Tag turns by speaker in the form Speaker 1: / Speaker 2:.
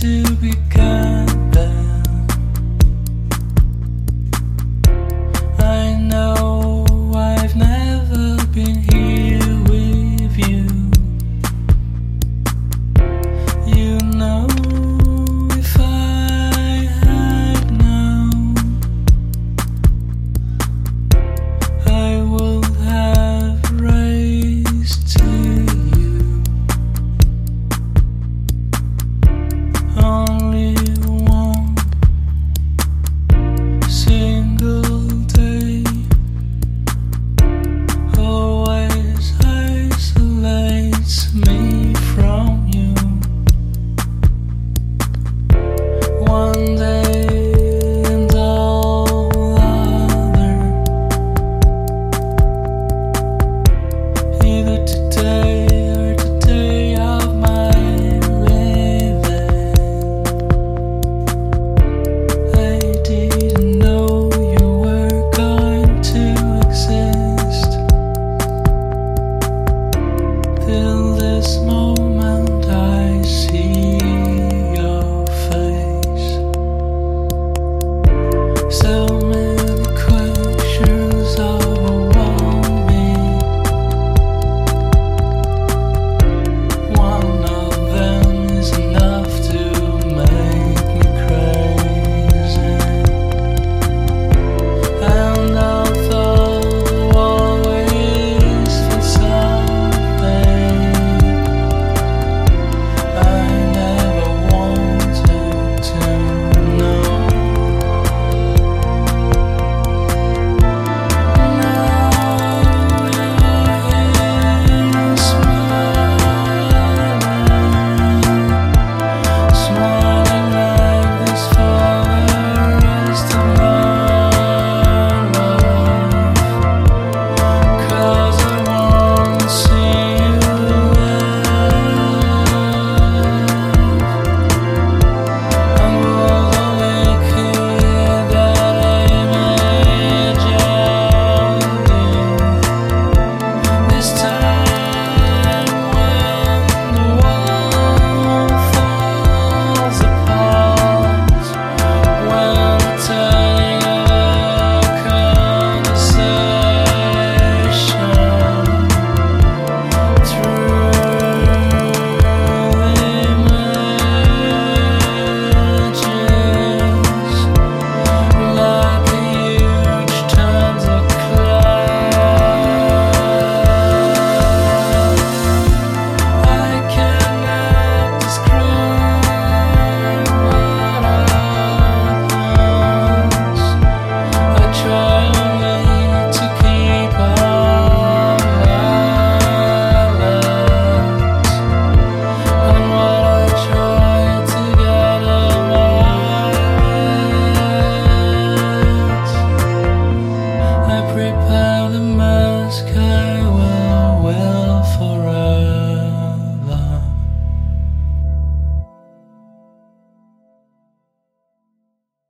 Speaker 1: to become.